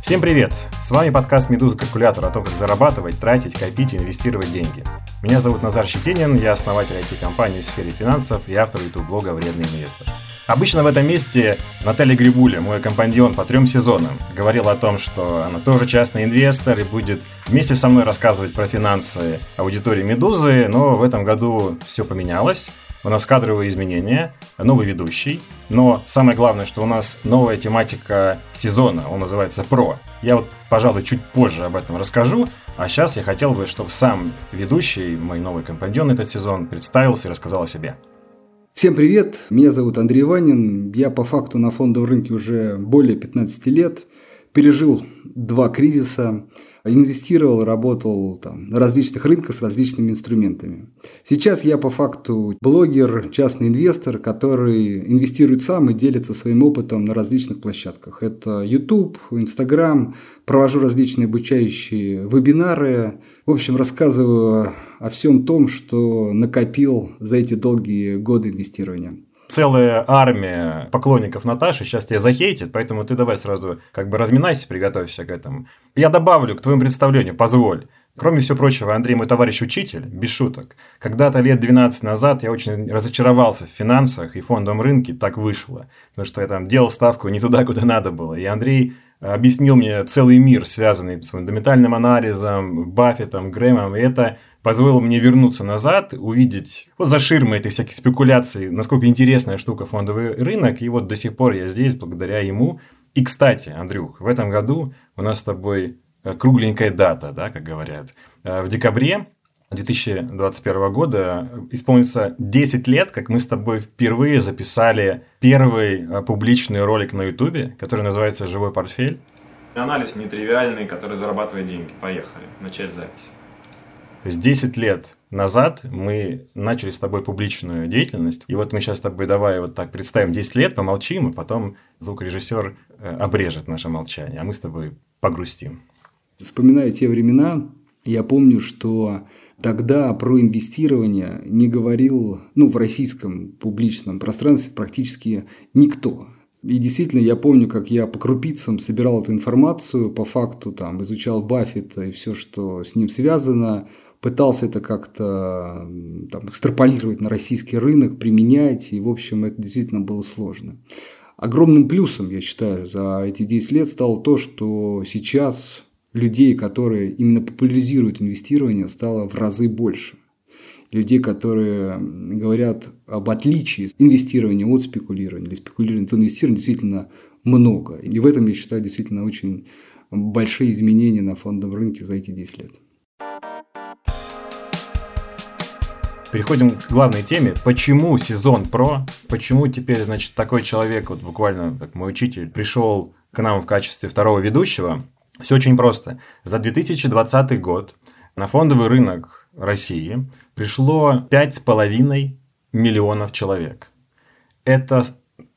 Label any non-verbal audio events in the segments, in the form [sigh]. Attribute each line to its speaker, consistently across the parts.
Speaker 1: Всем привет! С вами подкаст «Медуза Калькулятор» о том, как зарабатывать, тратить, копить и инвестировать деньги. Меня зовут Назар Щетинин, я основатель IT-компании в сфере финансов и автор YouTube-блога «Вредный инвестор». Обычно в этом месте Наталья Грибуля, мой компаньон по трем сезонам, говорила о том, что она тоже частный инвестор и будет вместе со мной рассказывать про финансы аудитории «Медузы», но в этом году все поменялось. У нас кадровые изменения, новый ведущий, но самое главное, что у нас новая тематика сезона, он называется «Про». Я вот, пожалуй, чуть позже об этом расскажу, а сейчас я хотел бы, чтобы сам ведущий, мой новый компаньон этот сезон, представился и рассказал о себе.
Speaker 2: Всем привет, меня зовут Андрей Ванин, я по факту на фондовом рынке уже более 15 лет, пережил два кризиса, инвестировал, работал там, на различных рынках с различными инструментами. Сейчас я по факту блогер, частный инвестор, который инвестирует сам и делится своим опытом на различных площадках. Это YouTube, Instagram, провожу различные обучающие вебинары. В общем, рассказываю о всем том, что накопил за эти долгие годы инвестирования
Speaker 1: целая армия поклонников Наташи сейчас тебя захейтит, поэтому ты давай сразу как бы разминайся, приготовься к этому. Я добавлю к твоему представлению, позволь. Кроме всего прочего, Андрей мой товарищ учитель, без шуток. Когда-то лет 12 назад я очень разочаровался в финансах и фондовом рынке, так вышло. Потому что я там делал ставку не туда, куда надо было. И Андрей объяснил мне целый мир, связанный с фундаментальным анализом, Баффетом, Грэмом, и это позволило мне вернуться назад, увидеть вот за ширмой этих всяких спекуляций, насколько интересная штука фондовый рынок, и вот до сих пор я здесь благодаря ему. И, кстати, Андрюх, в этом году у нас с тобой э, кругленькая дата, да, как говорят. Э, в декабре 2021 года исполнится 10 лет, как мы с тобой впервые записали первый э, публичный ролик на YouTube, который называется «Живой портфель». Анализ нетривиальный, который зарабатывает деньги. Поехали. Начать запись. То есть 10 лет назад мы начали с тобой публичную деятельность, и вот мы сейчас с тобой давай вот так представим 10 лет, помолчим, и потом звукорежиссер э, обрежет наше молчание, а мы с тобой погрустим.
Speaker 2: Вспоминая те времена, я помню, что тогда про инвестирование не говорил, ну, в российском публичном пространстве практически никто. И действительно, я помню, как я по крупицам собирал эту информацию, по факту там изучал Баффета и все, что с ним связано, пытался это как-то там, экстраполировать на российский рынок, применять, и, в общем, это действительно было сложно. Огромным плюсом, я считаю, за эти 10 лет стало то, что сейчас людей, которые именно популяризируют инвестирование, стало в разы больше. Людей, которые говорят об отличии инвестирования от спекулирования или спекулирования от инвестирования, действительно много. И в этом, я считаю, действительно очень большие изменения на фондовом рынке за эти 10 лет.
Speaker 1: Переходим к главной теме. Почему сезон про? Почему теперь, значит, такой человек, вот буквально, как мой учитель, пришел к нам в качестве второго ведущего? Все очень просто. За 2020 год на фондовый рынок России пришло 5,5 миллионов человек. Это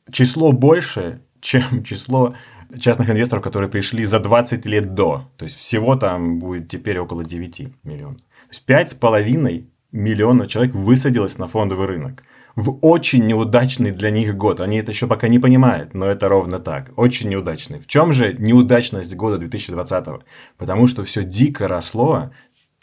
Speaker 1: число больше, чем [laughs] число частных инвесторов, которые пришли за 20 лет до. То есть всего там будет теперь около 9 миллионов. То есть 5,5 миллионов человек высадилось на фондовый рынок. В очень неудачный для них год. Они это еще пока не понимают, но это ровно так. Очень неудачный. В чем же неудачность года 2020? Потому что все дико росло,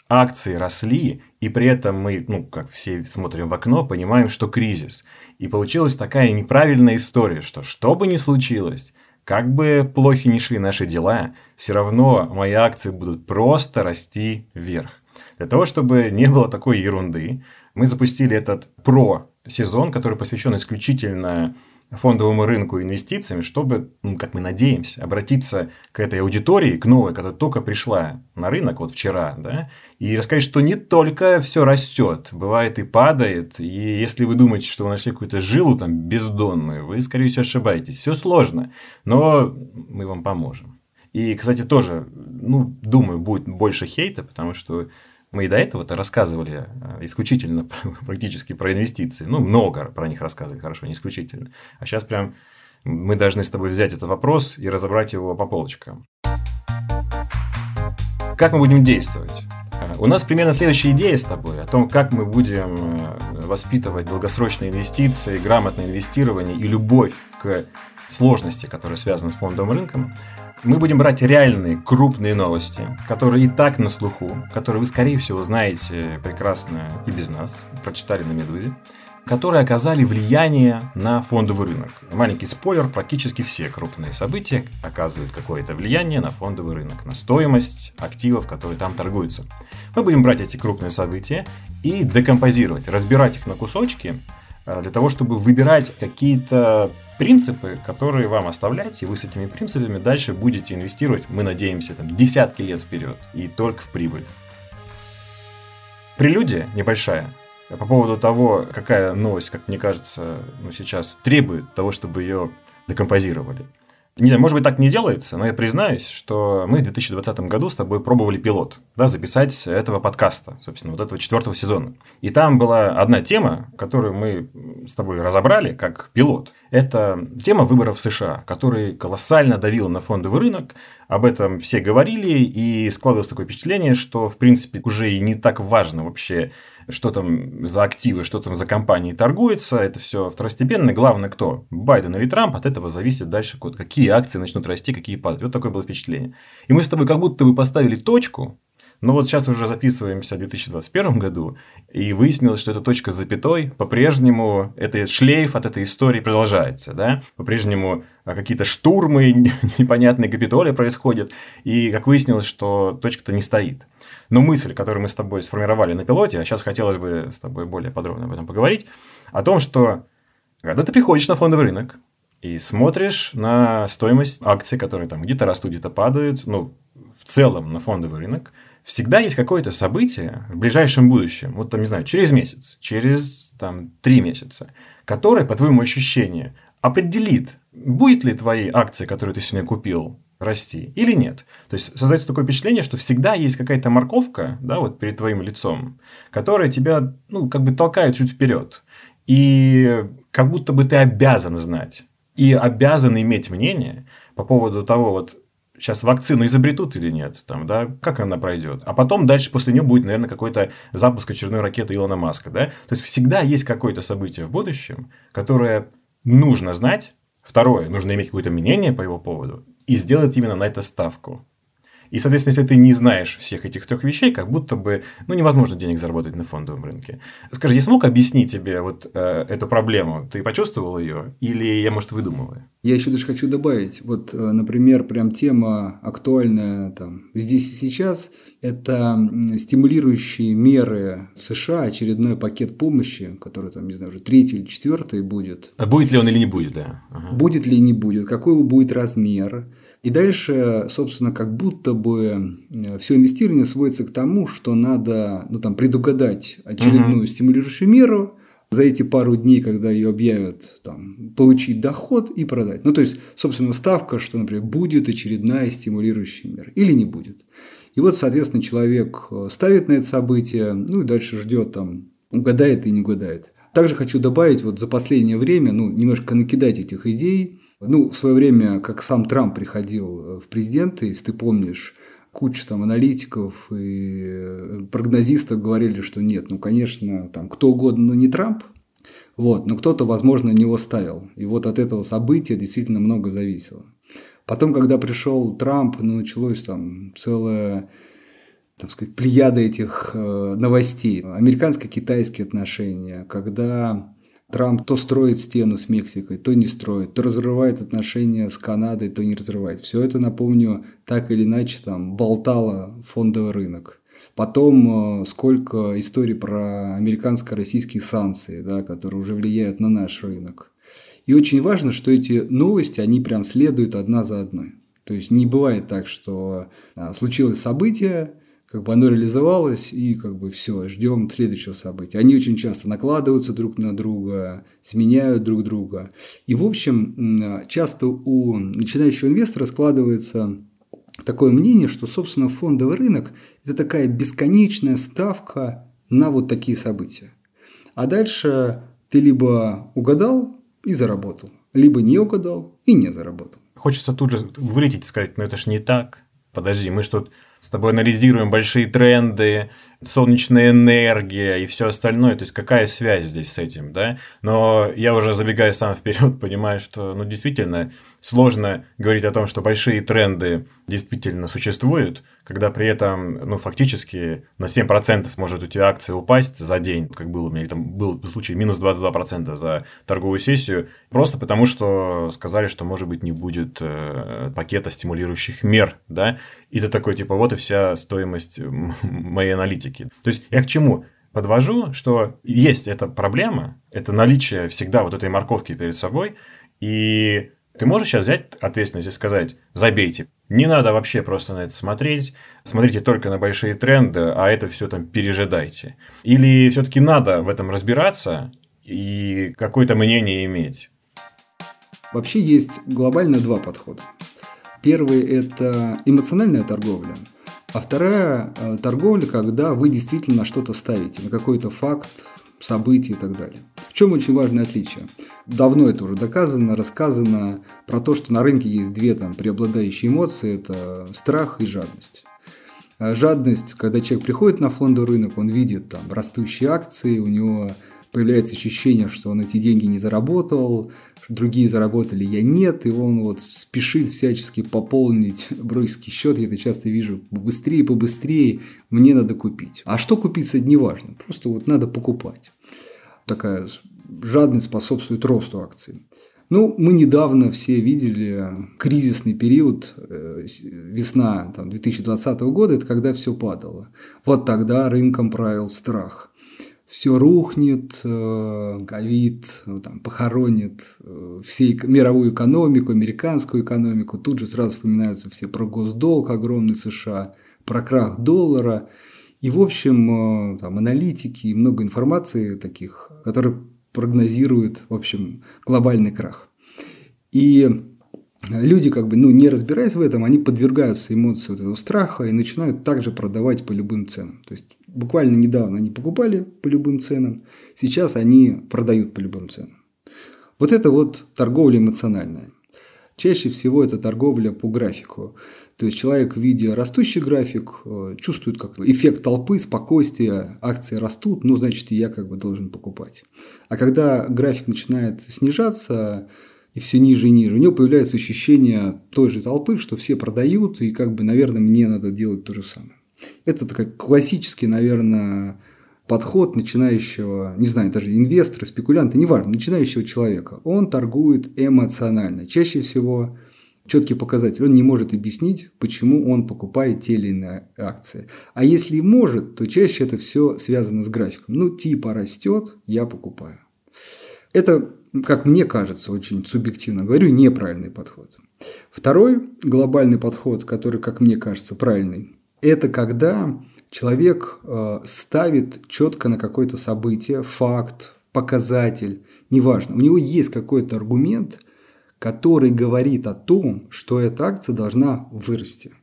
Speaker 1: акции росли, и при этом мы, ну, как все смотрим в окно, понимаем, что кризис. И получилась такая неправильная история, что что бы ни случилось, как бы плохи ни шли наши дела, все равно мои акции будут просто расти вверх. Для того, чтобы не было такой ерунды, мы запустили этот про-сезон, который посвящен исключительно фондовому рынку инвестициям, чтобы, ну, как мы надеемся, обратиться к этой аудитории, к новой, которая только пришла на рынок вот вчера, да, и рассказать, что не только все растет, бывает и падает, и если вы думаете, что вы нашли какую-то жилу там бездонную, вы, скорее всего, ошибаетесь. Все сложно, но мы вам поможем. И, кстати, тоже, ну, думаю, будет больше хейта, потому что мы и до этого-то рассказывали э, исключительно [laughs] практически про инвестиции. Ну, много про них рассказывали, хорошо, не исключительно. А сейчас прям мы должны с тобой взять этот вопрос и разобрать его по полочкам. Как мы будем действовать? Э, у нас примерно следующая идея с тобой о том, как мы будем э, воспитывать долгосрочные инвестиции, грамотное инвестирование и любовь к сложности, которая связана с фондовым рынком. Мы будем брать реальные крупные новости, которые и так на слуху, которые вы, скорее всего, знаете прекрасно и без нас, прочитали на «Медузе», которые оказали влияние на фондовый рынок. Маленький спойлер, практически все крупные события оказывают какое-то влияние на фондовый рынок, на стоимость активов, которые там торгуются. Мы будем брать эти крупные события и декомпозировать, разбирать их на кусочки, э, для того, чтобы выбирать какие-то принципы, которые вам оставлять, и вы с этими принципами дальше будете инвестировать, мы надеемся, там, десятки лет вперед, и только в прибыль. Прелюдия небольшая по поводу того, какая новость, как мне кажется, ну, сейчас требует того, чтобы ее декомпозировали. Не знаю, может быть, так не делается, но я признаюсь, что мы в 2020 году с тобой пробовали пилот, да, записать этого подкаста, собственно, вот этого четвертого сезона. И там была одна тема, которую мы с тобой разобрали как пилот. Это тема выборов в США, который колоссально давил на фондовый рынок. Об этом все говорили, и складывалось такое впечатление, что, в принципе, уже и не так важно вообще, что там за активы, что там за компании торгуется, это все второстепенно. Главное, кто? Байден или Трамп, от этого зависит дальше, какие акции начнут расти, какие падать. Вот такое было впечатление. И мы с тобой как будто бы поставили точку, но вот сейчас уже записываемся в 2021 году, и выяснилось, что эта точка с запятой по-прежнему, это шлейф от этой истории продолжается, да, по-прежнему а, какие-то штурмы [laughs] непонятные Капитолия происходят, и как выяснилось, что точка-то не стоит. Но мысль, которую мы с тобой сформировали на пилоте, а сейчас хотелось бы с тобой более подробно об этом поговорить, о том, что когда ты приходишь на фондовый рынок и смотришь на стоимость акций, которые там где-то растут, где-то падают, ну, в целом на фондовый рынок, всегда есть какое-то событие в ближайшем будущем, вот там, не знаю, через месяц, через там три месяца, которое, по твоему ощущению, определит, будет ли твои акции, которые ты сегодня купил, расти или нет. То есть создается такое впечатление, что всегда есть какая-то морковка, да, вот перед твоим лицом, которая тебя, ну, как бы толкает чуть вперед. И как будто бы ты обязан знать и обязан иметь мнение по поводу того, вот сейчас вакцину изобретут или нет, там, да, как она пройдет. А потом дальше после нее будет, наверное, какой-то запуск очередной ракеты Илона Маска, да. То есть всегда есть какое-то событие в будущем, которое нужно знать. Второе, нужно иметь какое-то мнение по его поводу и сделать именно на это ставку. И, соответственно, если ты не знаешь всех этих трех вещей, как будто бы ну, невозможно денег заработать на фондовом рынке. Скажи, я смог объяснить тебе вот э, эту проблему? Ты почувствовал ее? Или я, может, выдумываю?
Speaker 2: Я еще даже хочу добавить. Вот, э, например, прям тема актуальная там здесь и сейчас – это стимулирующие меры в США, очередной пакет помощи, который там, не знаю, уже третий или четвертый будет.
Speaker 1: А будет ли он или не будет, да?
Speaker 2: Ага. Будет ли не будет, какой будет размер, и дальше, собственно, как будто бы э, все инвестирование сводится к тому, что надо ну, там, предугадать очередную угу. стимулирующую меру, за эти пару дней, когда ее объявят, там, получить доход и продать. Ну, то есть, собственно, ставка, что, например, будет очередная стимулирующая мера или не будет. И вот, соответственно, человек э, ставит на это событие, ну и дальше ждет там, угадает и не угадает. Также хочу добавить, вот за последнее время, ну, немножко накидать этих идей, ну, в свое время, как сам Трамп приходил э, в президенты, если ты помнишь, куча там аналитиков и э, прогнозистов говорили, что нет, ну, конечно, там кто угодно, но не Трамп, вот, но кто-то, возможно, него ставил. И вот от этого события действительно много зависело. Потом, когда пришел Трамп, ну, началось там целая так сказать, плеяда этих э, новостей. Американско-китайские отношения, когда Трамп то строит стену с Мексикой, то не строит, то разрывает отношения с Канадой, то не разрывает. Все это, напомню, так или иначе там болтало фондовый рынок. Потом э, сколько историй про американско-российские санкции, да, которые уже влияют на наш рынок. И очень важно, что эти новости, они прям следуют одна за одной. То есть не бывает так, что а, случилось событие, как бы оно реализовалось, и как бы все, ждем следующего события. Они очень часто накладываются друг на друга, сменяют друг друга. И, в общем, часто у начинающего инвестора складывается такое мнение, что, собственно, фондовый рынок – это такая бесконечная ставка на вот такие события. А дальше ты либо угадал и заработал, либо не угадал и не заработал.
Speaker 1: Хочется тут же вылететь и сказать, ну это ж не так. Подожди, мы что с тобой анализируем большие тренды, солнечная энергия и все остальное. То есть какая связь здесь с этим, да? Но я уже забегая сам вперед, [laughs] понимаю, что, ну, действительно, сложно говорить о том, что большие тренды действительно существуют, когда при этом, ну, фактически на 7% может у тебя акция упасть за день, как было у меня, или там был случай минус 22% за торговую сессию, просто потому что сказали, что, может быть, не будет э, пакета стимулирующих мер, да, и ты такой, типа, вот и вся стоимость [laughs] моей аналитики. То есть, я к чему? Подвожу, что есть эта проблема, это наличие всегда вот этой морковки перед собой, и ты можешь сейчас взять ответственность и сказать, забейте. Не надо вообще просто на это смотреть. Смотрите только на большие тренды, а это все там пережидайте. Или все-таки надо в этом разбираться и какое-то мнение иметь?
Speaker 2: Вообще есть глобально два подхода. Первый – это эмоциональная торговля, а вторая – торговля, когда вы действительно что-то ставите, на какой-то факт, события и так далее. В чем очень важное отличие? Давно это уже доказано, рассказано про то, что на рынке есть две там преобладающие эмоции – это страх и жадность. А жадность, когда человек приходит на фондовый рынок, он видит там растущие акции, у него появляется ощущение, что он эти деньги не заработал, другие заработали, я нет, и он вот спешит всячески пополнить брокерский счет, я это часто вижу, побыстрее, побыстрее, мне надо купить. А что купить, это не важно, просто вот надо покупать. Такая жадность способствует росту акций. Ну, мы недавно все видели кризисный период, э, весна там, 2020 года, это когда все падало. Вот тогда рынком правил страх все рухнет, э, ковид ну, там, похоронит э, всей мировую экономику, американскую экономику. Тут же сразу вспоминаются все про госдолг огромный США, про крах доллара. И, в общем, э, там, аналитики и много информации таких, которые прогнозируют, в общем, глобальный крах. И люди, как бы, ну, не разбираясь в этом, они подвергаются эмоции вот этого страха и начинают также продавать по любым ценам. То есть буквально недавно они покупали по любым ценам, сейчас они продают по любым ценам. Вот это вот торговля эмоциональная. Чаще всего это торговля по графику. То есть человек, видя растущий график, э, чувствует как эффект толпы, спокойствие, акции растут, ну, значит, и я как бы должен покупать. А когда график начинает снижаться, и все ниже и ниже, у него появляется ощущение той же толпы, что все продают, и как бы, наверное, мне надо делать то же самое. Это такой классический, наверное, подход начинающего, не знаю, даже инвестора, спекулянта, неважно, начинающего человека. Он торгует эмоционально. Чаще всего четкий показатель. Он не может объяснить, почему он покупает те или иные акции. А если и может, то чаще это все связано с графиком. Ну, типа растет, я покупаю. Это, как мне кажется, очень субъективно говорю, неправильный подход. Второй глобальный подход, который, как мне кажется, правильный, это когда человек э, ставит четко на какое-то событие, факт, показатель, неважно. У него есть какой-то аргумент, который говорит о том, что эта акция должна вырасти.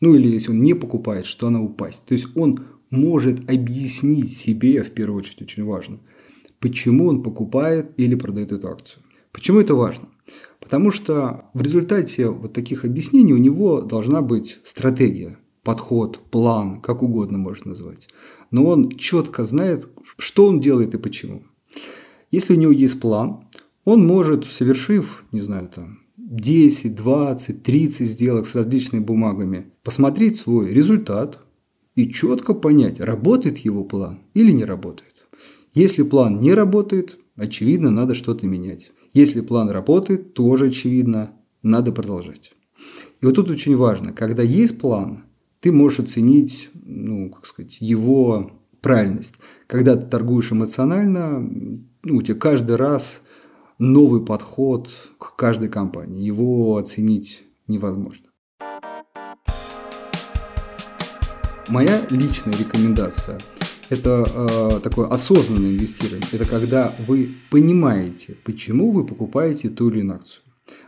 Speaker 2: Ну или если он не покупает, что она упасть. То есть он может объяснить себе, в первую очередь очень важно, почему он покупает или продает эту акцию. Почему это важно? Потому что в результате вот таких объяснений у него должна быть стратегия подход, план, как угодно можно назвать. Но он четко знает, что он делает и почему. Если у него есть план, он может, совершив, не знаю, там, 10, 20, 30 сделок с различными бумагами, посмотреть свой результат и четко понять, работает его план или не работает. Если план не работает, очевидно, надо что-то менять. Если план работает, тоже очевидно, надо продолжать. И вот тут очень важно, когда есть план, ты можешь оценить, ну, как сказать, его правильность. Когда ты торгуешь эмоционально, ну, у тебя каждый раз новый подход к каждой компании. Его оценить невозможно. Моя личная рекомендация – это э, такое осознанное инвестирование. Это когда вы понимаете, почему вы покупаете ту или иную акцию.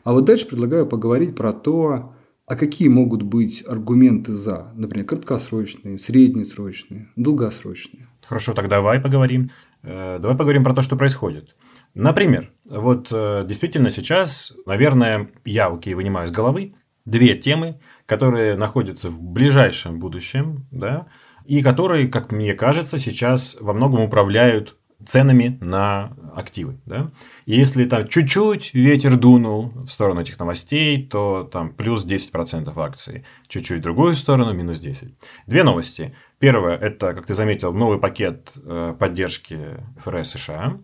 Speaker 2: А вот дальше предлагаю поговорить про то, а какие могут быть аргументы за, например, краткосрочные, среднесрочные, долгосрочные?
Speaker 1: Хорошо, тогда давай поговорим. Э, давай поговорим про то, что происходит. Например, вот э, действительно сейчас, наверное, я, окей, вынимаю из головы две темы, которые находятся в ближайшем будущем, да, и которые, как мне кажется, сейчас во многом управляют ценами на активы. Да? И если там чуть-чуть ветер дунул в сторону этих новостей, то там плюс 10% акций. Чуть-чуть в другую сторону минус 10. Две новости. Первое – это, как ты заметил, новый пакет э, поддержки ФРС США.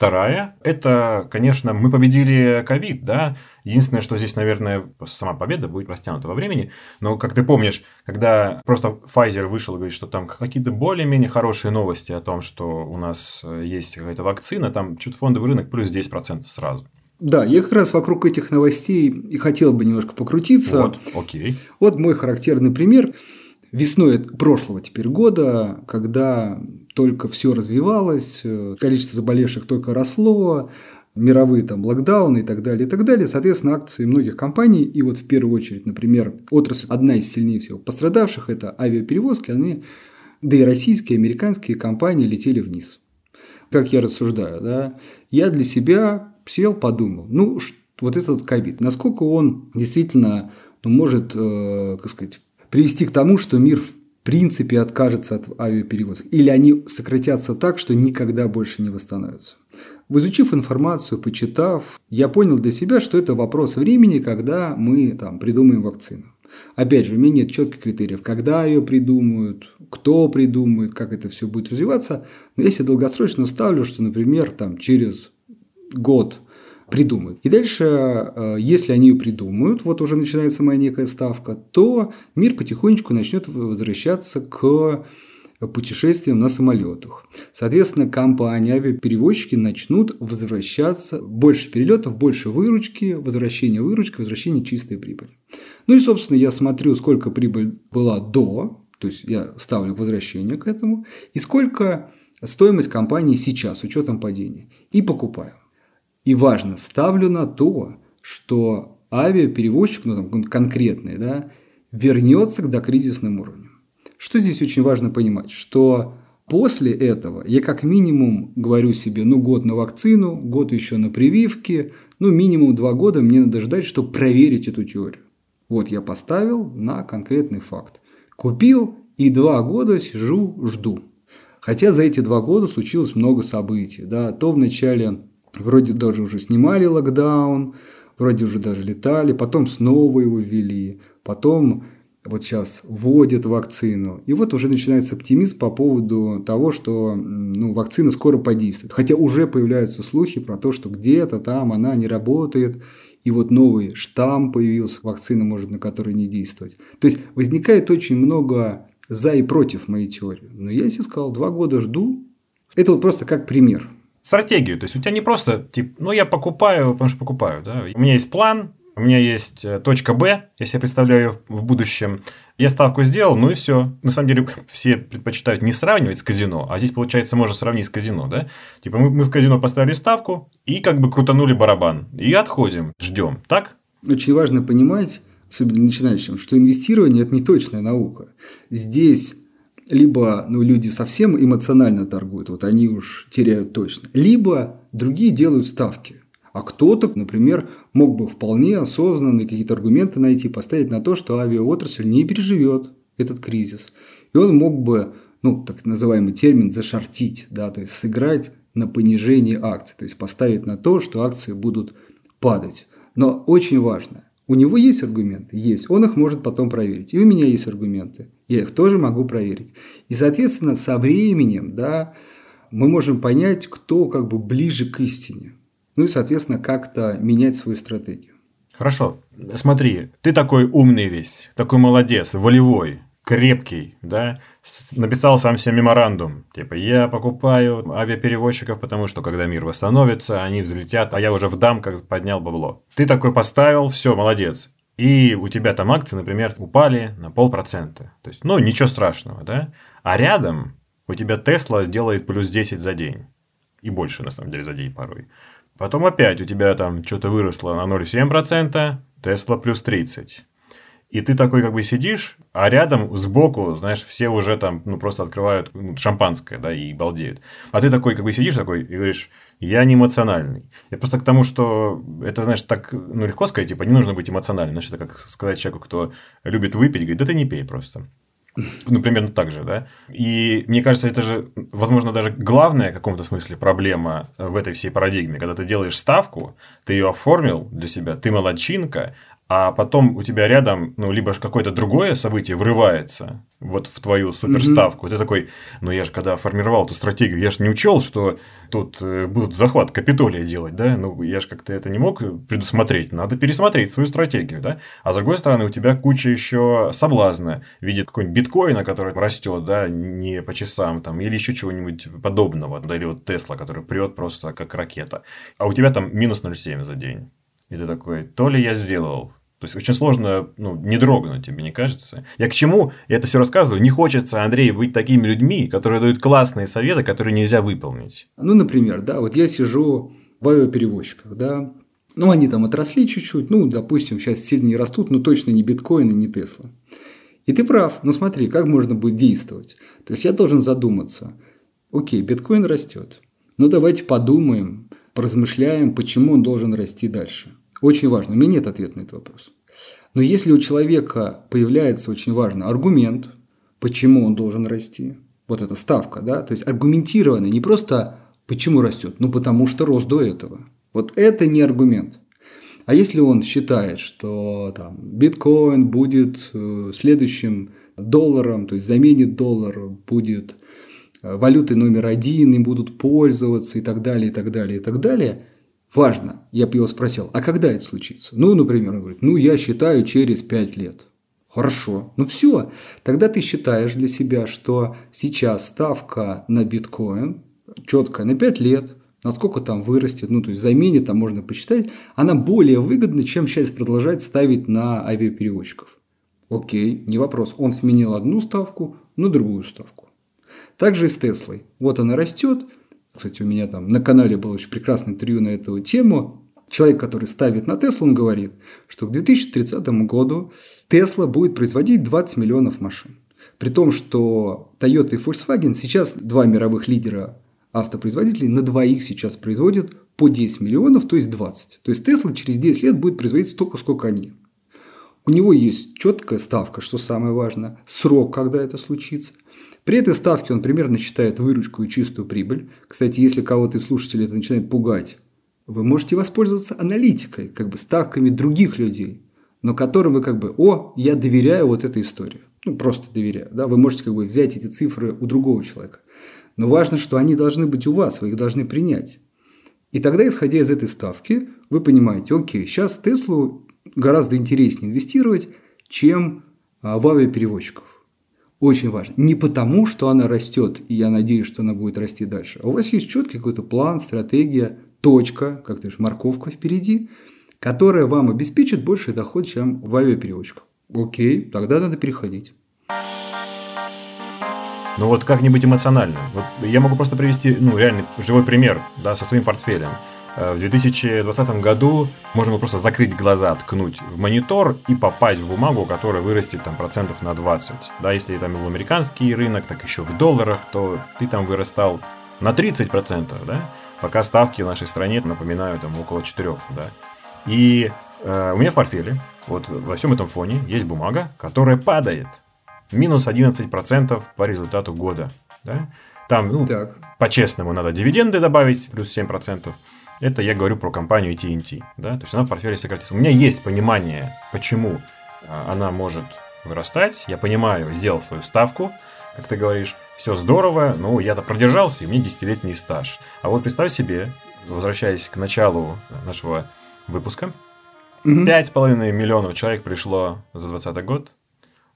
Speaker 1: Вторая – это, конечно, мы победили ковид, да. Единственное, что здесь, наверное, сама победа будет растянута во времени. Но, как ты помнишь, когда просто Pfizer вышел и говорит, что там какие-то более-менее хорошие новости о том, что у нас э, есть какая-то вакцина, там что-то фондовый рынок плюс 10% сразу.
Speaker 2: Да, я как раз вокруг этих новостей и хотел бы немножко покрутиться.
Speaker 1: Вот, окей.
Speaker 2: Вот мой характерный пример. Весной прошлого теперь года, когда только все развивалось, э, количество заболевших только росло, мировые там локдауны и так далее, и так далее. Соответственно, акции многих компаний, и вот в первую очередь, например, отрасль, одна из сильнее всего пострадавших, это авиаперевозки, они, да и российские, американские компании летели вниз. Как я рассуждаю, да, я для себя сел, подумал, ну, вот этот ковид, насколько он действительно ну, может, э, как сказать, привести к тому, что мир принципе откажется от авиаперевозок, или они сократятся так, что никогда больше не восстановятся. Изучив информацию, почитав, я понял для себя, что это вопрос времени, когда мы там, придумаем вакцину. Опять же, у меня нет четких критериев, когда ее придумают, кто придумает, как это все будет развиваться. Но если долгосрочно ставлю, что, например, там, через год придумают. И дальше, э, если они ее придумают, вот уже начинается моя некая ставка, то мир потихонечку начнет возвращаться к путешествиям на самолетах. Соответственно, компании, авиаперевозчики начнут возвращаться, больше перелетов, больше выручки, возвращение выручки, возвращение чистой прибыли. Ну и, собственно, я смотрю, сколько прибыль была до, то есть я ставлю возвращение к этому, и сколько стоимость компании сейчас с учетом падения, и покупаю. И важно, ставлю на то, что авиаперевозчик, ну там конкретный, да, вернется к докризисным уровням. Что здесь очень важно понимать, что после этого я как минимум говорю себе, ну год на вакцину, год еще на прививки, ну минимум два года мне надо ждать, чтобы проверить эту теорию. Вот я поставил на конкретный факт. Купил и два года сижу, жду. Хотя за эти два года случилось много событий. Да? То в начале Вроде даже уже снимали локдаун, вроде уже даже летали, потом снова его ввели, потом вот сейчас вводят вакцину. И вот уже начинается оптимизм по поводу того, что ну, вакцина скоро подействует. Хотя уже появляются слухи про то, что где-то там она не работает, и вот новый штамм появился, вакцина может на которой не действовать. То есть возникает очень много за и против моей теории. Но я себе сказал, два года жду. Это вот просто как пример
Speaker 1: стратегию. То есть, у тебя не просто, типа, ну, я покупаю, потому что покупаю. Да? У меня есть план, у меня есть э, точка Б, если я представляю ее в будущем. Я ставку сделал, ну и все. На самом деле, [laughs] все предпочитают не сравнивать с казино, а здесь, получается, можно сравнить с казино, да? Типа, мы, мы в казино поставили ставку и как бы крутанули барабан. И отходим, ждем, так?
Speaker 2: Очень важно понимать, особенно начинающим, что инвестирование – это не точная наука. Здесь либо ну, люди совсем эмоционально торгуют, вот они уж теряют точно, либо другие делают ставки. А кто-то, например, мог бы вполне осознанно какие-то аргументы найти, поставить на то, что авиаотрасль не переживет этот кризис. И он мог бы, ну, так называемый термин, зашортить, да, то есть сыграть на понижение акций, то есть поставить на то, что акции будут падать. Но очень важно, у него есть аргументы? Есть. Он их может потом проверить. И у меня есть аргументы. Я их тоже могу проверить. И, соответственно, со временем да, мы можем понять, кто как бы ближе к истине. Ну и, соответственно, как-то менять свою стратегию.
Speaker 1: Хорошо. Смотри, ты такой умный весь, такой молодец, волевой крепкий, да, написал сам себе меморандум, типа, я покупаю авиаперевозчиков, потому что, когда мир восстановится, они взлетят, а я уже в дамках поднял бабло. Ты такой поставил, все, молодец. И у тебя там акции, например, упали на полпроцента. То есть, ну, ничего страшного, да? А рядом у тебя Тесла делает плюс 10 за день. И больше, на самом деле, за день порой. Потом опять у тебя там что-то выросло на 0,7%, Тесла плюс 30. И ты такой как бы сидишь, а рядом сбоку, знаешь, все уже там, ну, просто открывают ну, шампанское, да, и балдеют. А ты такой как бы сидишь такой и говоришь, я не эмоциональный. Я просто к тому, что это, знаешь, так, ну, легко сказать, типа, не нужно быть эмоциональным. Значит, это как сказать человеку, кто любит выпить, говорит, да ты не пей просто. Ну, примерно так же, да. И мне кажется, это же, возможно, даже главная в каком-то смысле проблема в этой всей парадигме. Когда ты делаешь ставку, ты ее оформил для себя, ты молодчинка, а потом у тебя рядом, ну, либо какое-то другое событие врывается вот в твою суперставку. Mm-hmm. Ты такой, ну, я же когда формировал эту стратегию, я же не учел, что тут э, будут захват Капитолия делать, да? Ну, я же как-то это не мог предусмотреть. Надо пересмотреть свою стратегию, да? А с другой стороны, у тебя куча еще соблазна видит какой-нибудь биткоина, который растет, да, не по часам там, или еще чего-нибудь подобного, да, или вот Тесла, который прет просто как ракета. А у тебя там минус 0,7 за день. И ты такой, то ли я сделал, то есть очень сложно ну, не дрогнуть, тебе не кажется? Я к чему я это все рассказываю? Не хочется, Андрей, быть такими людьми, которые дают классные советы, которые нельзя выполнить.
Speaker 2: Ну, например, да, вот я сижу в авиаперевозчиках, да, ну, они там отросли чуть-чуть, ну, допустим, сейчас сильно не растут, но точно не биткоин и не Тесла. И ты прав, ну смотри, как можно будет действовать. То есть я должен задуматься, окей, биткоин растет, ну давайте подумаем, поразмышляем, почему он должен расти дальше. Очень важно. У меня нет ответа на этот вопрос. Но если у человека появляется очень важный аргумент, почему он должен расти, вот эта ставка, да, то есть аргументированно, не просто почему растет, ну потому что рос до этого. Вот это не аргумент. А если он считает, что там, биткоин будет э, следующим долларом, то есть заменит доллар, будет э, валютой номер один, и будут пользоваться и так далее, и так далее, и так далее, Важно. Я бы его спросил, а когда это случится? Ну, например, он говорит, ну, я считаю через 5 лет. Хорошо. Ну все. Тогда ты считаешь для себя, что сейчас ставка на биткоин четкая на 5 лет, насколько там вырастет, ну то есть заменит, там можно посчитать, она более выгодна, чем сейчас продолжать ставить на авиаперевозчиков. Окей, не вопрос. Он сменил одну ставку на другую ставку. Также и с Теслой. Вот она растет, кстати, у меня там на канале было очень прекрасное интервью на эту тему. Человек, который ставит на Теслу, он говорит, что к 2030 году Тесла будет производить 20 миллионов машин. При том, что Toyota и Volkswagen сейчас два мировых лидера автопроизводителей на двоих сейчас производят по 10 миллионов, то есть 20. То есть Тесла через 10 лет будет производить столько, сколько они. У него есть четкая ставка, что самое важное, срок, когда это случится. При этой ставке он примерно считает выручку и чистую прибыль. Кстати, если кого-то из слушателей это начинает пугать, вы можете воспользоваться аналитикой, как бы ставками других людей, но которым вы как бы, о, я доверяю вот этой истории. Ну, просто доверяю. Да? Вы можете как бы взять эти цифры у другого человека. Но важно, что они должны быть у вас, вы их должны принять. И тогда, исходя из этой ставки, вы понимаете, окей, сейчас Теслу гораздо интереснее инвестировать, чем а, в авиаперевозчиков. Очень важно. Не потому, что она растет, и я надеюсь, что она будет расти дальше. А у вас есть четкий какой-то план, стратегия, точка, как ты говоришь, морковка впереди, которая вам обеспечит больший доход, чем в авиаперевозчиках. Окей, тогда надо переходить.
Speaker 1: Ну вот как-нибудь эмоционально. Вот я могу просто привести, ну, реальный живой пример, да, со своим портфелем. Э, в 2020 году можно было просто закрыть глаза, ткнуть в монитор и попасть в бумагу, которая вырастет там процентов на 20. Да, если там был американский рынок, так еще в долларах, то ты там вырастал на 30 процентов, да, пока ставки в нашей стране, напоминаю, там около 4, да. И э, у меня в портфеле, вот во всем этом фоне есть бумага, которая падает. Минус 11% по результату года, да. Там, ну, по-честному, надо дивиденды добавить, плюс 7%. Это я говорю про компанию TNT. Да? То есть она в портфеле сократится. У меня есть понимание, почему а, она может вырастать. Я понимаю, сделал свою ставку, как ты говоришь, все здорово, но я-то продержался, и у меня десятилетний стаж. А вот представь себе, возвращаясь к началу нашего выпуска, пять с половиной миллионов человек пришло за 2020 год.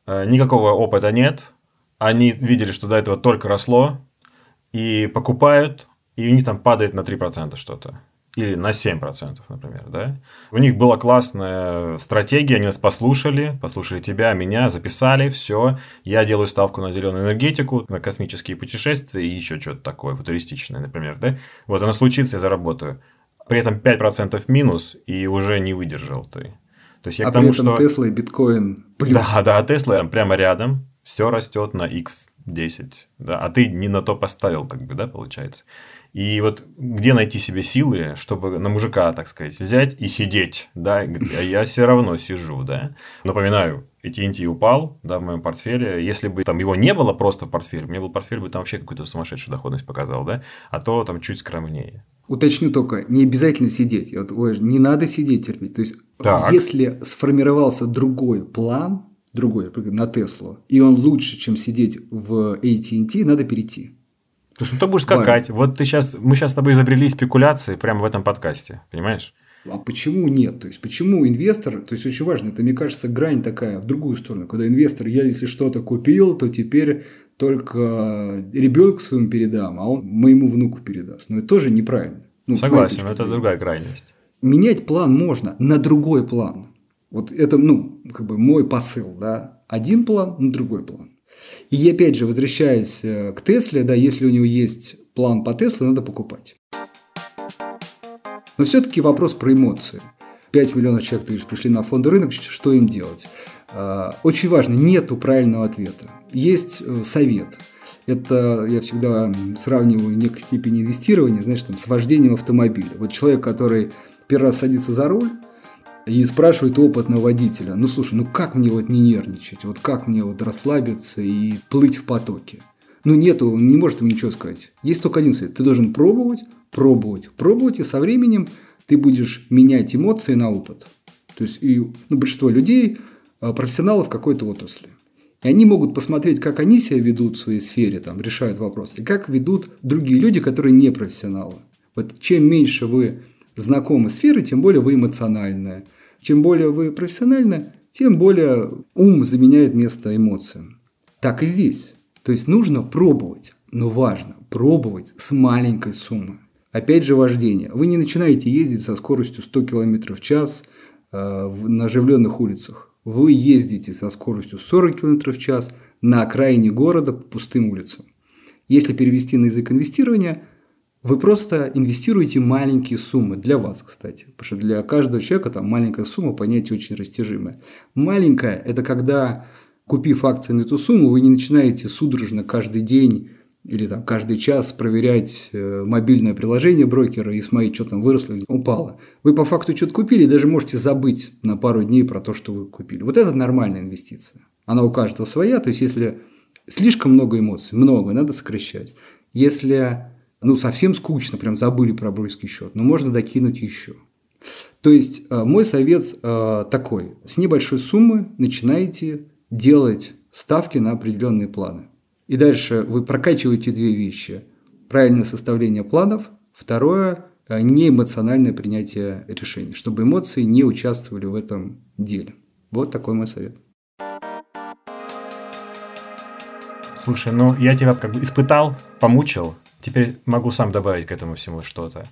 Speaker 1: А, никакого опыта нет. Они видели, что до этого только росло, и покупают, и у них там падает на 3% что-то или на 7%, например, да. У них была классная стратегия, они нас послушали, послушали тебя, меня, записали, все. Я делаю ставку на зеленую энергетику, на космические путешествия и еще что-то такое футуристичное, например, да. Вот оно случится, я заработаю. При этом 5% минус, и уже не выдержал ты.
Speaker 2: То есть я а к тому, при этом что... Тесла и биткоин
Speaker 1: плюс. Да, да, Тесла прямо рядом, все растет на x10, да, а ты не на то поставил, как бы, да, получается. И вот где найти себе силы, чтобы на мужика, так сказать, взять и сидеть, да, и а я все равно сижу, да. Напоминаю, AT&T упал, да, в моем портфеле. Если бы там его не было просто в портфеле, мне был портфель бы там вообще какую-то сумасшедшую доходность показал, да, а то там чуть скромнее.
Speaker 2: Уточню только, не обязательно сидеть. Вот, ой, не надо сидеть терпеть. То есть, так. если сформировался другой план, другой, например, на Теслу, и он лучше, чем сидеть в AT&T, надо перейти.
Speaker 1: Слушай, ну ты будешь скакать. Вот ты сейчас, мы сейчас с тобой изобрели спекуляции прямо в этом подкасте, понимаешь?
Speaker 2: А почему нет? То есть, почему инвестор, то есть, очень важно, это, мне кажется, грань такая в другую сторону, когда инвестор, я если что-то купил, то теперь только ребенку своему передам, а он моему внуку передаст. Но это тоже неправильно.
Speaker 1: Ну, Согласен, это другая крайность.
Speaker 2: Менять план можно на другой план. Вот это, ну, как бы мой посыл, да. Один план на другой план. И опять же, возвращаясь э, к Тесле, да, если у него есть план по Тесле, надо покупать. Но все-таки вопрос про эмоции. 5 миллионов человек, ты говоришь, пришли на фондовый рынок, что им делать? А, очень важно, нету правильного ответа. Есть э, совет. Это я всегда сравниваю в некой степени инвестирования, знаешь, там, с вождением автомобиля. Вот человек, который первый раз садится за руль, и спрашивает опытного водителя, ну слушай, ну как мне вот не нервничать, вот как мне вот расслабиться и плыть в потоке? Ну нету, он не может им ничего сказать. Есть только один совет, ты должен пробовать, пробовать, пробовать, и со временем ты будешь менять эмоции на опыт. То есть и, ну, большинство людей а, профессионалов какой-то отрасли. И они могут посмотреть, как они себя ведут в своей сфере, там, решают вопрос, и как ведут другие люди, которые не профессионалы. Вот чем меньше вы знакомы сферы, тем более вы эмоциональная. Чем более вы профессиональны, тем более ум заменяет место эмоциям. Так и здесь. То есть нужно пробовать, но важно пробовать с маленькой суммы. Опять же вождение. Вы не начинаете ездить со скоростью 100 км в час э, на оживленных улицах. Вы ездите со скоростью 40 км в час на окраине города по пустым улицам. Если перевести на язык инвестирования – вы просто инвестируете маленькие суммы, для вас, кстати, потому что для каждого человека там маленькая сумма, понятие очень растяжимое. Маленькая – это когда, купив акции на эту сумму, вы не начинаете судорожно каждый день или там каждый час проверять э, мобильное приложение брокера и смотреть, что там выросло или упало. Вы по факту что-то купили и даже можете забыть на пару дней про то, что вы купили. Вот это нормальная инвестиция. Она у каждого своя, то есть если слишком много эмоций, много, надо сокращать. Если ну, совсем скучно, прям забыли про бройский счет, но можно докинуть еще. То есть, э, мой совет э, такой. С небольшой суммы начинаете делать ставки на определенные планы. И дальше вы прокачиваете две вещи. Правильное составление планов. Второе э, – неэмоциональное принятие решений, чтобы эмоции не участвовали в этом деле. Вот такой мой совет.
Speaker 1: Слушай, ну я тебя как бы испытал, помучил, Теперь могу сам добавить к этому всему что-то.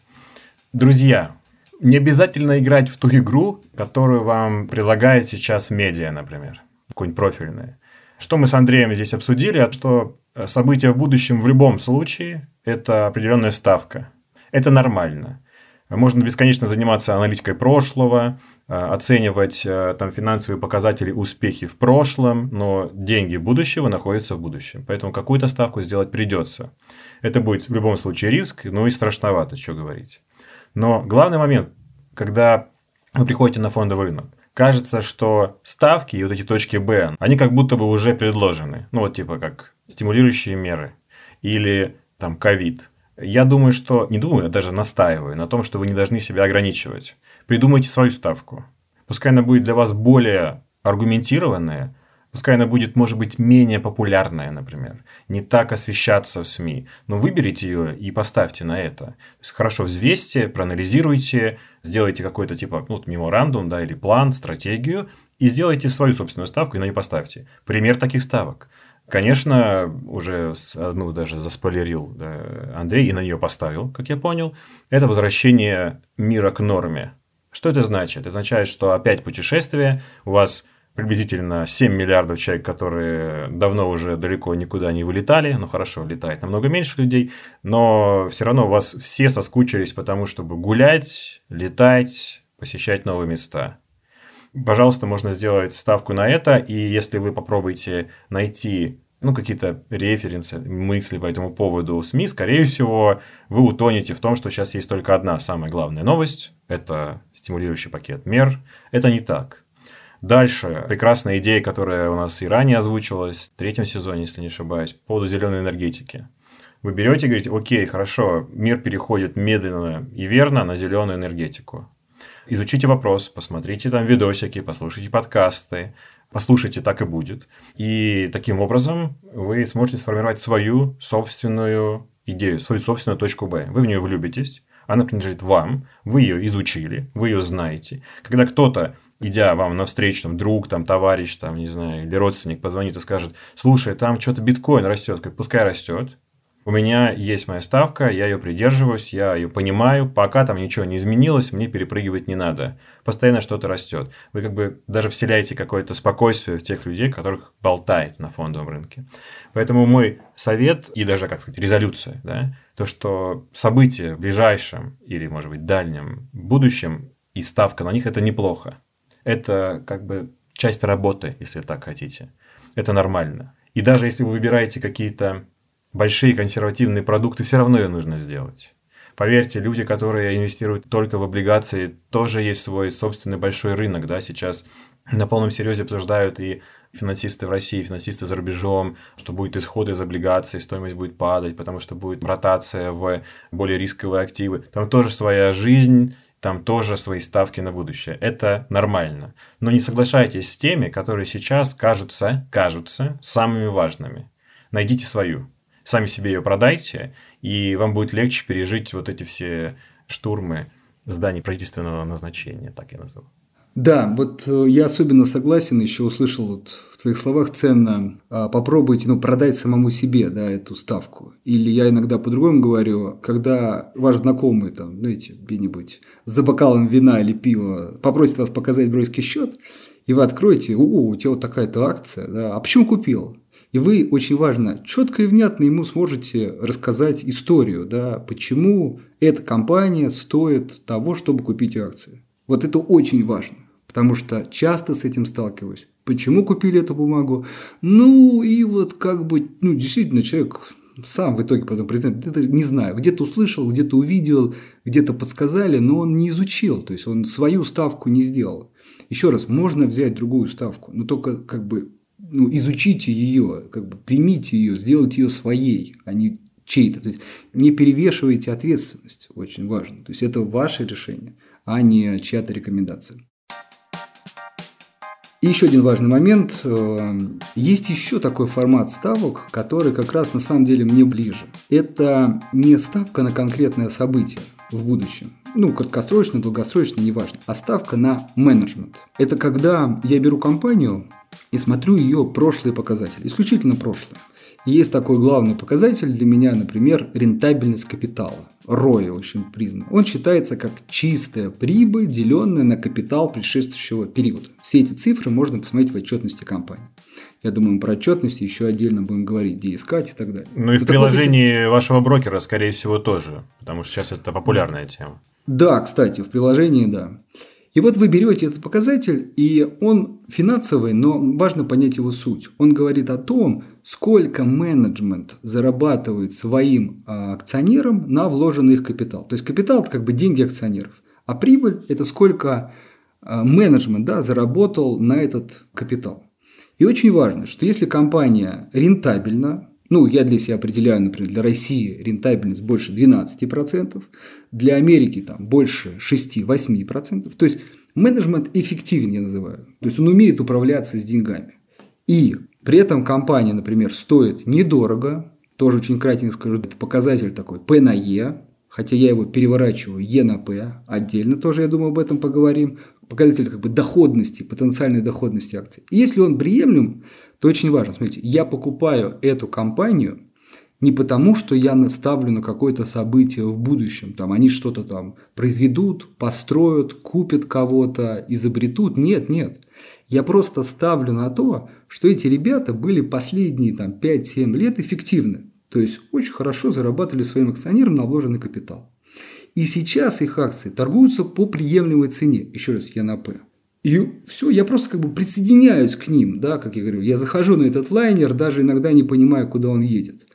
Speaker 1: Друзья, не обязательно играть в ту игру, которую вам предлагает сейчас медиа, например, какой-нибудь профильный. Что мы с Андреем здесь обсудили, а что события в будущем в любом случае – это определенная ставка. Это нормально. Можно бесконечно заниматься аналитикой прошлого, э, оценивать э, там финансовые показатели успехи в прошлом, но деньги будущего находятся в будущем. Поэтому какую-то ставку сделать придется. Это будет в любом случае риск, ну и страшновато, что говорить. Но главный момент, когда вы приходите на фондовый рынок, кажется, что ставки и вот эти точки Б, они как будто бы уже предложены. Ну, вот типа как стимулирующие меры или там ковид. Я думаю, что... Не думаю, а даже настаиваю на том, что вы не должны себя ограничивать. Придумайте свою ставку. Пускай она будет для вас более аргументированная, пускай она будет, может быть, менее популярная, например, не так освещаться в СМИ, но выберите ее и поставьте на это. То есть, хорошо взвесьте, проанализируйте, сделайте какой-то типа ну, меморандум да, или план, стратегию, и сделайте свою собственную ставку и на нее поставьте. Пример таких ставок – Конечно, уже одну даже заспойлерил да, Андрей и на нее поставил, как я понял. Это возвращение мира к норме. Что это значит? Это означает, что опять путешествие, у вас приблизительно 7 миллиардов человек, которые давно уже далеко никуда не вылетали. Ну хорошо, летает намного меньше людей, но все равно у вас все соскучились потому, чтобы гулять, летать, посещать новые места. Пожалуйста, можно сделать ставку на это, и если вы попробуете найти ну, какие-то референсы, мысли по этому поводу у СМИ, скорее всего, вы утонете в том, что сейчас есть только одна самая главная новость – это стимулирующий пакет мер. Это не так. Дальше прекрасная идея, которая у нас и ранее озвучивалась в третьем сезоне, если не ошибаюсь, по поводу зеленой энергетики. Вы берете и говорите, окей, хорошо, мир переходит медленно и верно на зеленую энергетику. Изучите вопрос, посмотрите там видосики, послушайте подкасты, послушайте, так и будет. И таким образом вы сможете сформировать свою собственную идею, свою собственную точку Б. Вы в нее влюбитесь, она принадлежит вам, вы ее изучили, вы ее знаете. Когда кто-то, идя вам навстречу, там, друг, там, товарищ, там, не знаю, или родственник позвонит и скажет, слушай, там что-то биткоин растет, пускай растет, у меня есть моя ставка, я ее придерживаюсь, я ее понимаю, пока там ничего не изменилось, мне перепрыгивать не надо. Постоянно что-то растет. Вы как бы даже вселяете какое-то спокойствие в тех людей, которых болтает на фондовом рынке. Поэтому мой совет и даже, как сказать, резолюция, да, то, что события в ближайшем или, может быть, дальнем будущем и ставка на них – это неплохо. Это как бы часть работы, если так хотите. Это нормально. И даже если вы выбираете какие-то большие консервативные продукты, все равно ее нужно сделать. Поверьте, люди, которые инвестируют только в облигации, тоже есть свой собственный большой рынок. Да? Сейчас на полном серьезе обсуждают и финансисты в России, и финансисты за рубежом, что будет исходы из облигаций, стоимость будет падать, потому что будет ротация в более рисковые активы. Там тоже своя жизнь, там тоже свои ставки на будущее. Это нормально. Но не соглашайтесь с теми, которые сейчас кажутся, кажутся самыми важными. Найдите свою сами себе ее продайте, и вам будет легче пережить вот эти все штурмы зданий правительственного назначения, так я назову.
Speaker 2: Да, вот э, я особенно согласен, еще услышал вот в твоих словах ценно, а, попробуйте, ну, продать самому себе, да, эту ставку. Или я иногда по-другому говорю, когда ваш знакомый, там, знаете, где-нибудь за бокалом вина или пива попросит вас показать бройский счет, и вы откроете, о, у тебя вот такая-то акция, да, а почему купил? И вы, очень важно, четко и внятно ему сможете рассказать историю, да, почему эта компания стоит того, чтобы купить акции. Вот это очень важно, потому что часто с этим сталкиваюсь. Почему купили эту бумагу? Ну, и вот как бы, ну, действительно, человек сам в итоге потом признает, это не знаю, где-то услышал, где-то увидел, где-то подсказали, но он не изучил, то есть он свою ставку не сделал. Еще раз, можно взять другую ставку, но только как бы ну, изучите ее, как бы примите ее, сделайте ее своей, а не чьей-то. То есть не перевешивайте ответственность, очень важно. То есть это ваше решение, а не чья-то рекомендация. И еще один важный момент. Э, есть еще такой формат ставок, который как раз на самом деле мне ближе. Это не ставка на конкретное событие в будущем. Ну, краткосрочно, долгосрочно, неважно. А ставка на менеджмент. Это когда я беру компанию, и смотрю ее прошлые показатели, исключительно прошлое. И есть такой главный показатель для меня, например, рентабельность капитала. ROI очень признан. Он считается как чистая прибыль, деленная на капитал предшествующего периода. Все эти цифры можно посмотреть в отчетности компании. Я думаю, про отчетность еще отдельно будем говорить, где искать и так далее.
Speaker 1: Ну и в приложении вот эти... вашего брокера, скорее всего, тоже, потому что сейчас это популярная тема.
Speaker 2: Да, кстати, в приложении, да. И вот вы берете этот показатель, и он финансовый, но важно понять его суть. Он говорит о том, сколько менеджмент зарабатывает своим а, акционерам на вложенный их капитал. То есть капитал – это как бы деньги акционеров, а прибыль – это сколько а, менеджмент да, заработал на этот капитал. И очень важно, что если компания рентабельна, ну, я для себя определяю, например, для России рентабельность больше 12%, для Америки там больше 6-8%. То есть менеджмент эффективен, я называю. То есть он умеет управляться с деньгами. И при этом компания, например, стоит недорого, тоже очень кратенько скажу, это показатель такой P на E, хотя я его переворачиваю E на P, отдельно тоже, я думаю, об этом поговорим, показатель как бы доходности, потенциальной доходности акций. И если он приемлем, то очень важно, смотрите, я покупаю эту компанию не потому, что я наставлю на какое-то событие в будущем, там они что-то там произведут, построят, купят кого-то, изобретут. Нет, нет. Я просто ставлю на то, что эти ребята были последние там 5-7 лет эффективны. То есть очень хорошо зарабатывали своим акционерам на вложенный капитал. И сейчас их акции торгуются по приемлемой цене. Еще раз, я. И все, я просто как бы присоединяюсь к ним, да, как я говорю, я захожу на этот лайнер, даже иногда не понимая, куда он едет.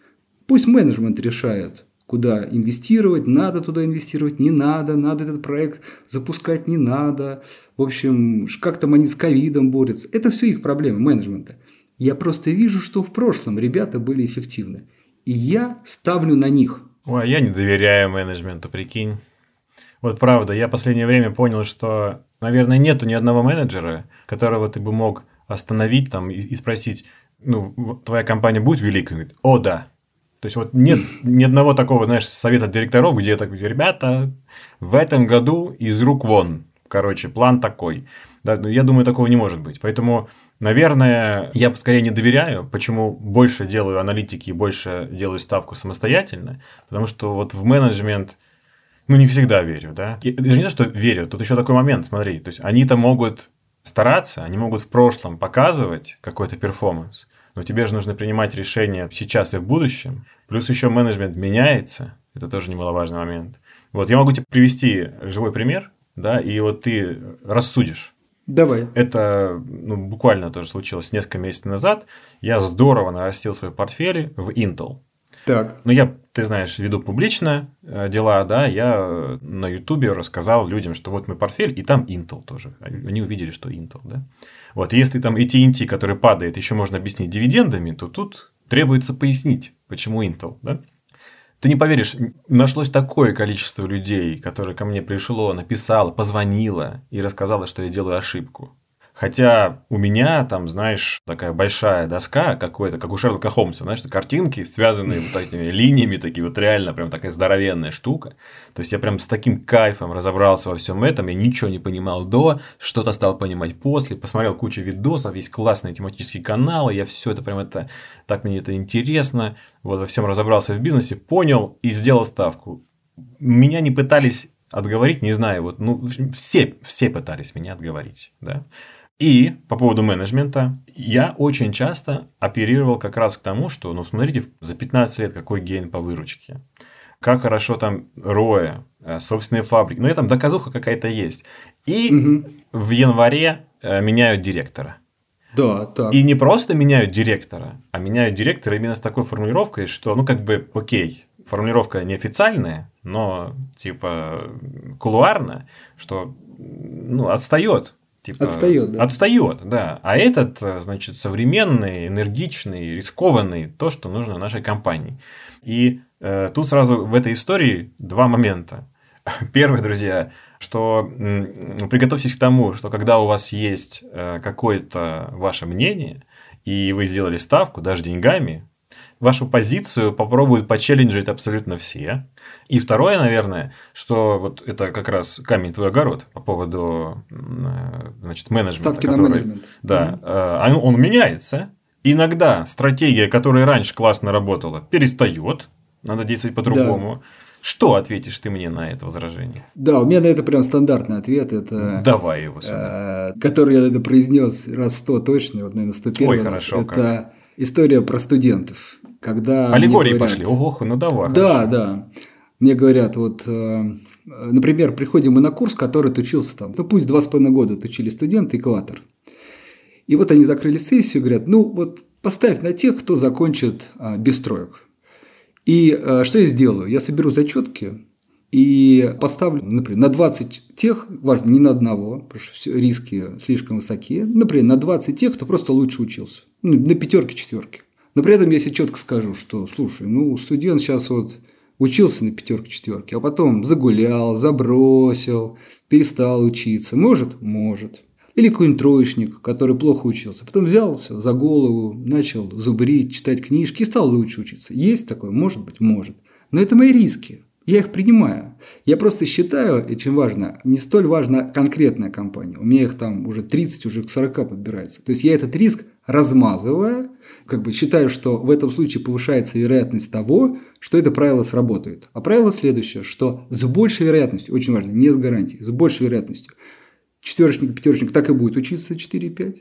Speaker 2: Пусть менеджмент решает, куда инвестировать, надо туда инвестировать, не надо, надо этот проект запускать, не надо. В общем, как там они с ковидом борются. Это все их проблемы менеджмента. Я просто вижу, что в прошлом ребята были эффективны. И я ставлю на них.
Speaker 1: Ой, я не доверяю менеджменту, прикинь. Вот правда, я последнее время понял, что, наверное, нету ни одного менеджера, которого ты бы мог остановить там и, спросить, ну, твоя компания будет великой? О, да. То есть, вот нет ни одного такого, знаешь, совета директоров, где так, ребята, в этом году из рук вон. Короче, план такой. Да, ну, я думаю, такого не может быть. Поэтому, наверное, я скорее не доверяю, почему больше делаю аналитики и больше делаю ставку самостоятельно, потому что вот в менеджмент ну, не всегда верю, да. И даже не то, что верю, тут еще такой момент, смотри, то есть они-то могут стараться, они могут в прошлом показывать какой-то перформанс, но тебе же нужно принимать решения сейчас и в будущем. Плюс еще менеджмент меняется, это тоже немаловажный момент. Вот я могу тебе привести живой пример, да, и вот ты рассудишь.
Speaker 2: Давай.
Speaker 1: Это ну, буквально тоже случилось несколько месяцев назад. Я здорово нарастил свой портфель в Intel.
Speaker 2: Так.
Speaker 1: Ну, я, ты знаешь, веду публично э, дела, да, я на Ютубе рассказал людям, что вот мой портфель, и там Intel тоже. Они увидели, что Intel, да. Вот, если там AT&T, который падает, еще можно объяснить дивидендами, то тут требуется пояснить, почему Intel, да. Ты не поверишь, нашлось такое количество людей, которые ко мне пришло, написало, позвонило и рассказало, что я делаю ошибку. Хотя у меня там, знаешь, такая большая доска какой-то, как у Шерлока Холмса, знаешь, картинки, связанные вот этими линиями, такие вот реально прям такая здоровенная штука. То есть я прям с таким кайфом разобрался во всем этом, я ничего не понимал до, что-то стал понимать после, посмотрел кучу видосов, есть классные тематические каналы, я все это прям это, так мне это интересно, вот во всем разобрался в бизнесе, понял и сделал ставку. Меня не пытались отговорить, не знаю, вот, ну, все, все пытались меня отговорить, да. И по поводу менеджмента, я очень часто оперировал как раз к тому, что, ну, смотрите, за 15 лет какой гейн по выручке. Как хорошо там роя, э, собственные фабрики. Ну, и там доказуха какая-то есть. И угу. в январе э, меняют директора.
Speaker 2: Да, так.
Speaker 1: И не просто меняют директора, а меняют директора именно с такой формулировкой, что, ну, как бы, окей, формулировка неофициальная, но, типа, кулуарная, что, ну, отстает
Speaker 2: Типа, отстает, да.
Speaker 1: Отстает, да. А этот, значит, современный, энергичный, рискованный, то, что нужно нашей компании. И э, тут сразу в этой истории два момента. [laughs] Первый, друзья, что м, приготовьтесь к тому, что когда у вас есть э, какое-то ваше мнение, и вы сделали ставку, даже деньгами, вашу позицию попробуют почелленджить абсолютно все. И второе, наверное, что вот это как раз камень твой огород по поводу значит, менеджмента.
Speaker 2: Ставки который, на менеджмент.
Speaker 1: Да, mm-hmm. он, он меняется. Иногда стратегия, которая раньше классно работала, перестает. Надо действовать по-другому. Да. Что ответишь ты мне на это возражение?
Speaker 2: Да, у меня на это прям стандартный ответ. Это,
Speaker 1: Давай его сюда.
Speaker 2: Э, который я это произнес раз сто точно, вот, наверное, 101
Speaker 1: Ой, хорошо.
Speaker 2: Это как. история про студентов когда...
Speaker 1: Аллегории говорят, пошли, ого, ну давай.
Speaker 2: Да, хорошо. да. Мне говорят, вот, э, например, приходим мы на курс, который отучился там, ну пусть два с половиной года отучили студенты, экватор. И вот они закрыли сессию, говорят, ну вот поставь на тех, кто закончит а, без троек. И а, что я сделаю? Я соберу зачетки и поставлю, например, на 20 тех, важно, не на одного, потому что риски слишком высокие, например, на 20 тех, кто просто лучше учился, ну, на пятерки, четверки. Но при этом себе четко скажу, что, слушай, ну, студент сейчас вот учился на пятерке, четверке, а потом загулял, забросил, перестал учиться. Может? Может. Или какой-нибудь троечник, который плохо учился. Потом взялся за голову, начал зубрить, читать книжки и стал лучше учиться. Есть такое? Может быть? Может. Но это мои риски. Я их принимаю. Я просто считаю, очень важно, не столь важна конкретная компания. У меня их там уже 30, уже к 40 подбирается. То есть я этот риск размазывая, как бы считаю, что в этом случае повышается вероятность того, что это правило сработает. А правило следующее, что с большей вероятностью, очень важно, не с гарантией, с большей вероятностью, четверочник, пятерочник так и будет учиться 4-5,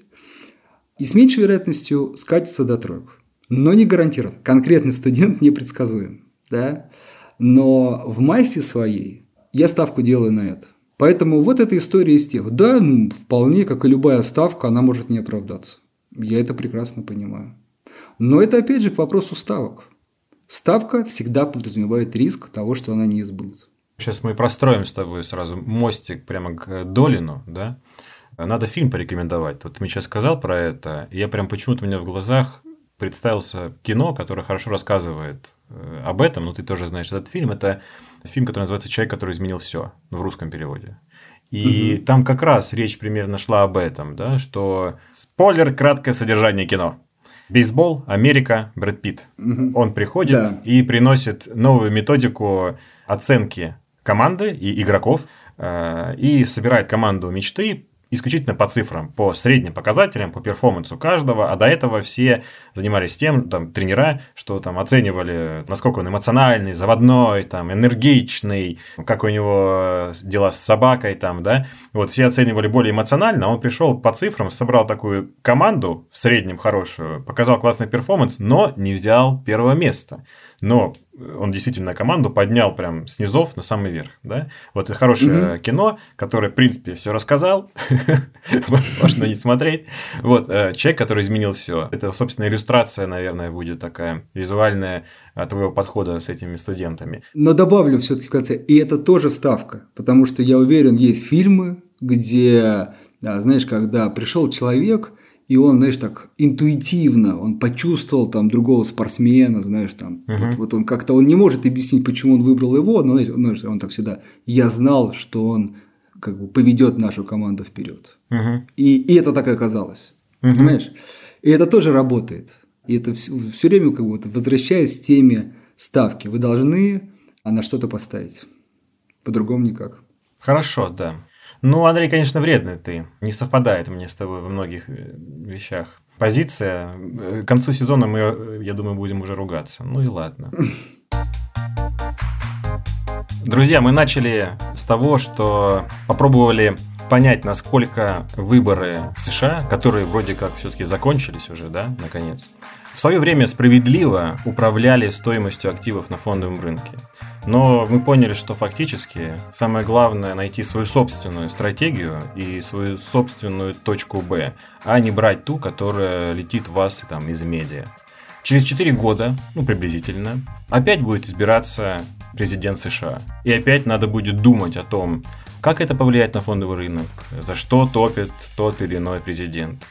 Speaker 2: и с меньшей вероятностью скатится до троек. Но не гарантированно. Конкретный студент [laughs] непредсказуем. Да? Но в массе своей я ставку делаю на это. Поэтому вот эта история из тех. Да, вполне, как и любая ставка, она может не оправдаться. Я это прекрасно понимаю. Но это опять же к вопросу ставок. Ставка всегда подразумевает риск того, что она не избудется.
Speaker 1: Сейчас мы простроим с тобой сразу мостик прямо к Долину, да? Надо фильм порекомендовать. Вот ты мне сейчас сказал про это, и я прям почему-то у меня в глазах представился кино, которое хорошо рассказывает э, об этом, но ты тоже знаешь этот фильм. Это фильм, который называется «Человек, который изменил все» в русском переводе. И угу. там как раз речь примерно шла об этом, да, что спойлер, краткое содержание кино. Бейсбол, Америка, Брэд Питт. Угу. Он приходит да. и приносит новую методику оценки команды и игроков э, и собирает команду мечты исключительно по цифрам, по средним показателям, по перформансу каждого, а до этого все занимались тем, там, тренера, что там оценивали, насколько он эмоциональный, заводной, там, энергичный, как у него дела с собакой, там, да, вот все оценивали более эмоционально, а он пришел по цифрам, собрал такую команду в среднем хорошую, показал классный перформанс, но не взял первого места но он действительно команду поднял прям с низов на самый верх, да? Вот это хорошее угу. кино, которое, в принципе, все рассказал, [laughs] можно не смотреть. Вот, э, человек, который изменил все. Это, собственно, иллюстрация, наверное, будет такая визуальная твоего подхода с этими студентами.
Speaker 2: Но добавлю все-таки в конце, и это тоже ставка, потому что я уверен, есть фильмы, где, знаешь, когда пришел человек, и он, знаешь, так интуитивно, он почувствовал там другого спортсмена, знаешь, там, uh-huh. вот, вот он как-то, он не может объяснить, почему он выбрал его, но знаешь, он, он так всегда, я знал, что он как бы поведет нашу команду вперед. Uh-huh. И, и это так и оказалось, uh-huh. понимаешь? И это тоже работает. И это все, все время как бы возвращаясь к теме ставки. Вы должны на что-то поставить. По-другому никак.
Speaker 1: Хорошо, да. Ну, Андрей, конечно, вредный ты. Не совпадает мне с тобой во многих э, вещах. Позиция. Э, к концу сезона мы, я думаю, будем уже ругаться. Ну и ладно. [laughs] Друзья, мы начали с того, что попробовали понять, насколько выборы в США, которые вроде как все-таки закончились уже, да, наконец, в свое время справедливо управляли стоимостью активов на фондовом рынке. Но мы поняли, что фактически самое главное найти свою собственную стратегию и свою собственную точку Б, а не брать ту, которая летит в вас там, из медиа. Через 4 года, ну приблизительно, опять будет избираться президент США. И опять надо будет думать о том, как это повлияет на фондовый рынок, за что топит тот или иной президент.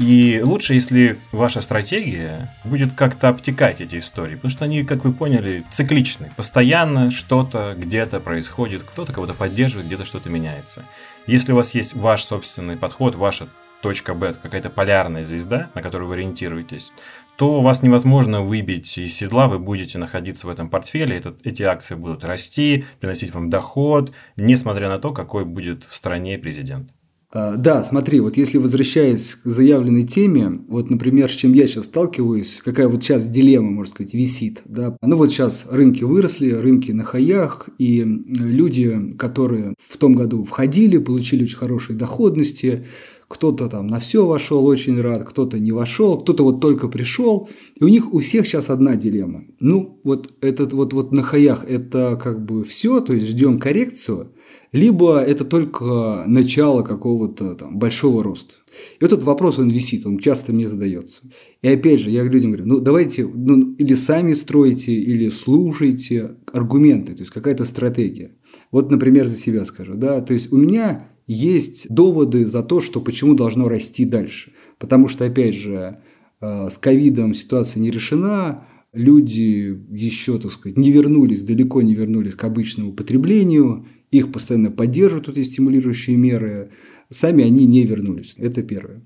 Speaker 1: И лучше, если ваша стратегия будет как-то обтекать эти истории, потому что они, как вы поняли, цикличны. Постоянно что-то где-то происходит, кто-то кого-то поддерживает, где-то что-то меняется. Если у вас есть ваш собственный подход, ваша точка Б, какая-то полярная звезда, на которую вы ориентируетесь, то вас невозможно выбить из седла, вы будете находиться в этом портфеле, этот, эти акции будут расти, приносить вам доход, несмотря на то, какой будет в стране президент.
Speaker 2: А, да, смотри, вот если возвращаясь к заявленной теме, вот, например, с чем я сейчас сталкиваюсь, какая вот сейчас дилемма, можно сказать, висит, да, ну вот сейчас рынки выросли, рынки на хаях, и люди, которые в том году входили, получили очень хорошие доходности, кто-то там на все вошел, очень рад, кто-то не вошел, кто-то вот только пришел, и у них у всех сейчас одна дилемма. Ну, вот этот вот, вот на хаях это как бы все, то есть ждем коррекцию, либо это только начало какого-то там большого роста. И этот вопрос, он висит, он часто мне задается. И опять же, я людям говорю, ну давайте, ну, или сами стройте, или слушайте аргументы, то есть какая-то стратегия. Вот, например, за себя скажу, да, то есть у меня есть доводы за то, что почему должно расти дальше. Потому что, опять же, э, с ковидом ситуация не решена, люди еще, так сказать, не вернулись, далеко не вернулись к обычному потреблению, их постоянно поддерживают эти стимулирующие меры, сами они не вернулись. Это первое.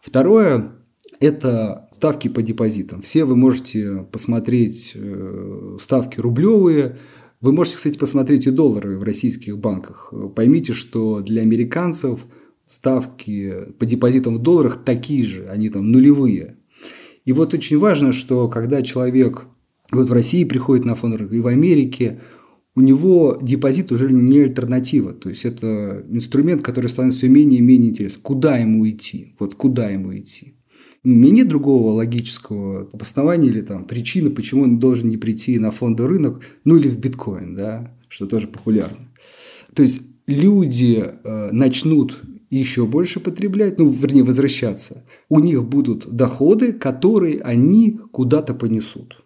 Speaker 2: Второе – это ставки по депозитам. Все вы можете посмотреть э, ставки рублевые, вы можете, кстати, посмотреть и доллары в российских банках. Поймите, что для американцев ставки по депозитам в долларах такие же, они там нулевые. И вот очень важно, что когда человек вот в России приходит на фонд рынка и в Америке – у него депозит уже не альтернатива. То есть это инструмент, который становится все менее и менее интересным. Куда ему идти? Вот куда ему идти? У меня нет другого логического обоснования или там причины, почему он должен не прийти на фондовый рынок, ну или в биткоин, да, что тоже популярно. То есть люди э, начнут еще больше потреблять, ну, вернее, возвращаться, у них будут доходы, которые они куда-то понесут.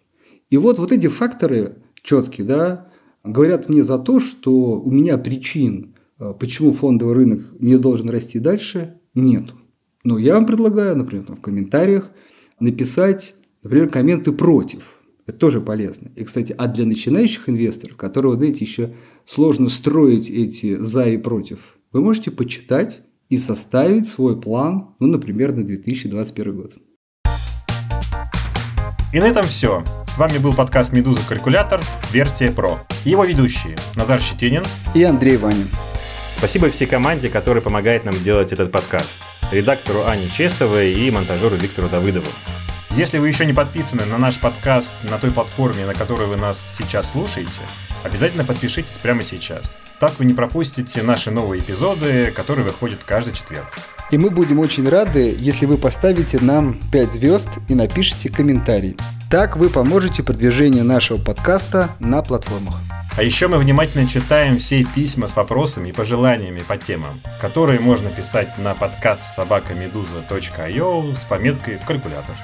Speaker 2: И вот, вот эти факторы четкие, да, говорят мне за то, что у меня причин, э, почему фондовый рынок не должен расти дальше, нету. Но я вам предлагаю, например, там в комментариях написать, например, комменты против. Это тоже полезно. И, кстати, а для начинающих инвесторов, которые, вот знаете, еще сложно строить эти за и против, вы можете почитать и составить свой план, ну, например, на 2021 год.
Speaker 1: И на этом все. С вами был подкаст «Медуза Калькулятор. Версия Про». Его ведущие Назар Щетинин
Speaker 2: и Андрей Ванин.
Speaker 1: Спасибо всей команде, которая помогает нам делать этот подкаст. Редактору Ане Чесовой и монтажеру Виктору Давыдову. Если вы еще не подписаны на наш подкаст на той платформе, на которой вы нас сейчас слушаете, обязательно подпишитесь прямо сейчас. Так вы не пропустите наши новые эпизоды, которые выходят каждый четверг.
Speaker 2: И мы будем очень рады, если вы поставите нам 5 звезд и напишите комментарий. Так вы поможете продвижению нашего подкаста на платформах.
Speaker 1: А еще мы внимательно читаем все письма с вопросами и пожеланиями по темам, которые можно писать на подкаст собакамедуза.io с пометкой в калькулятор.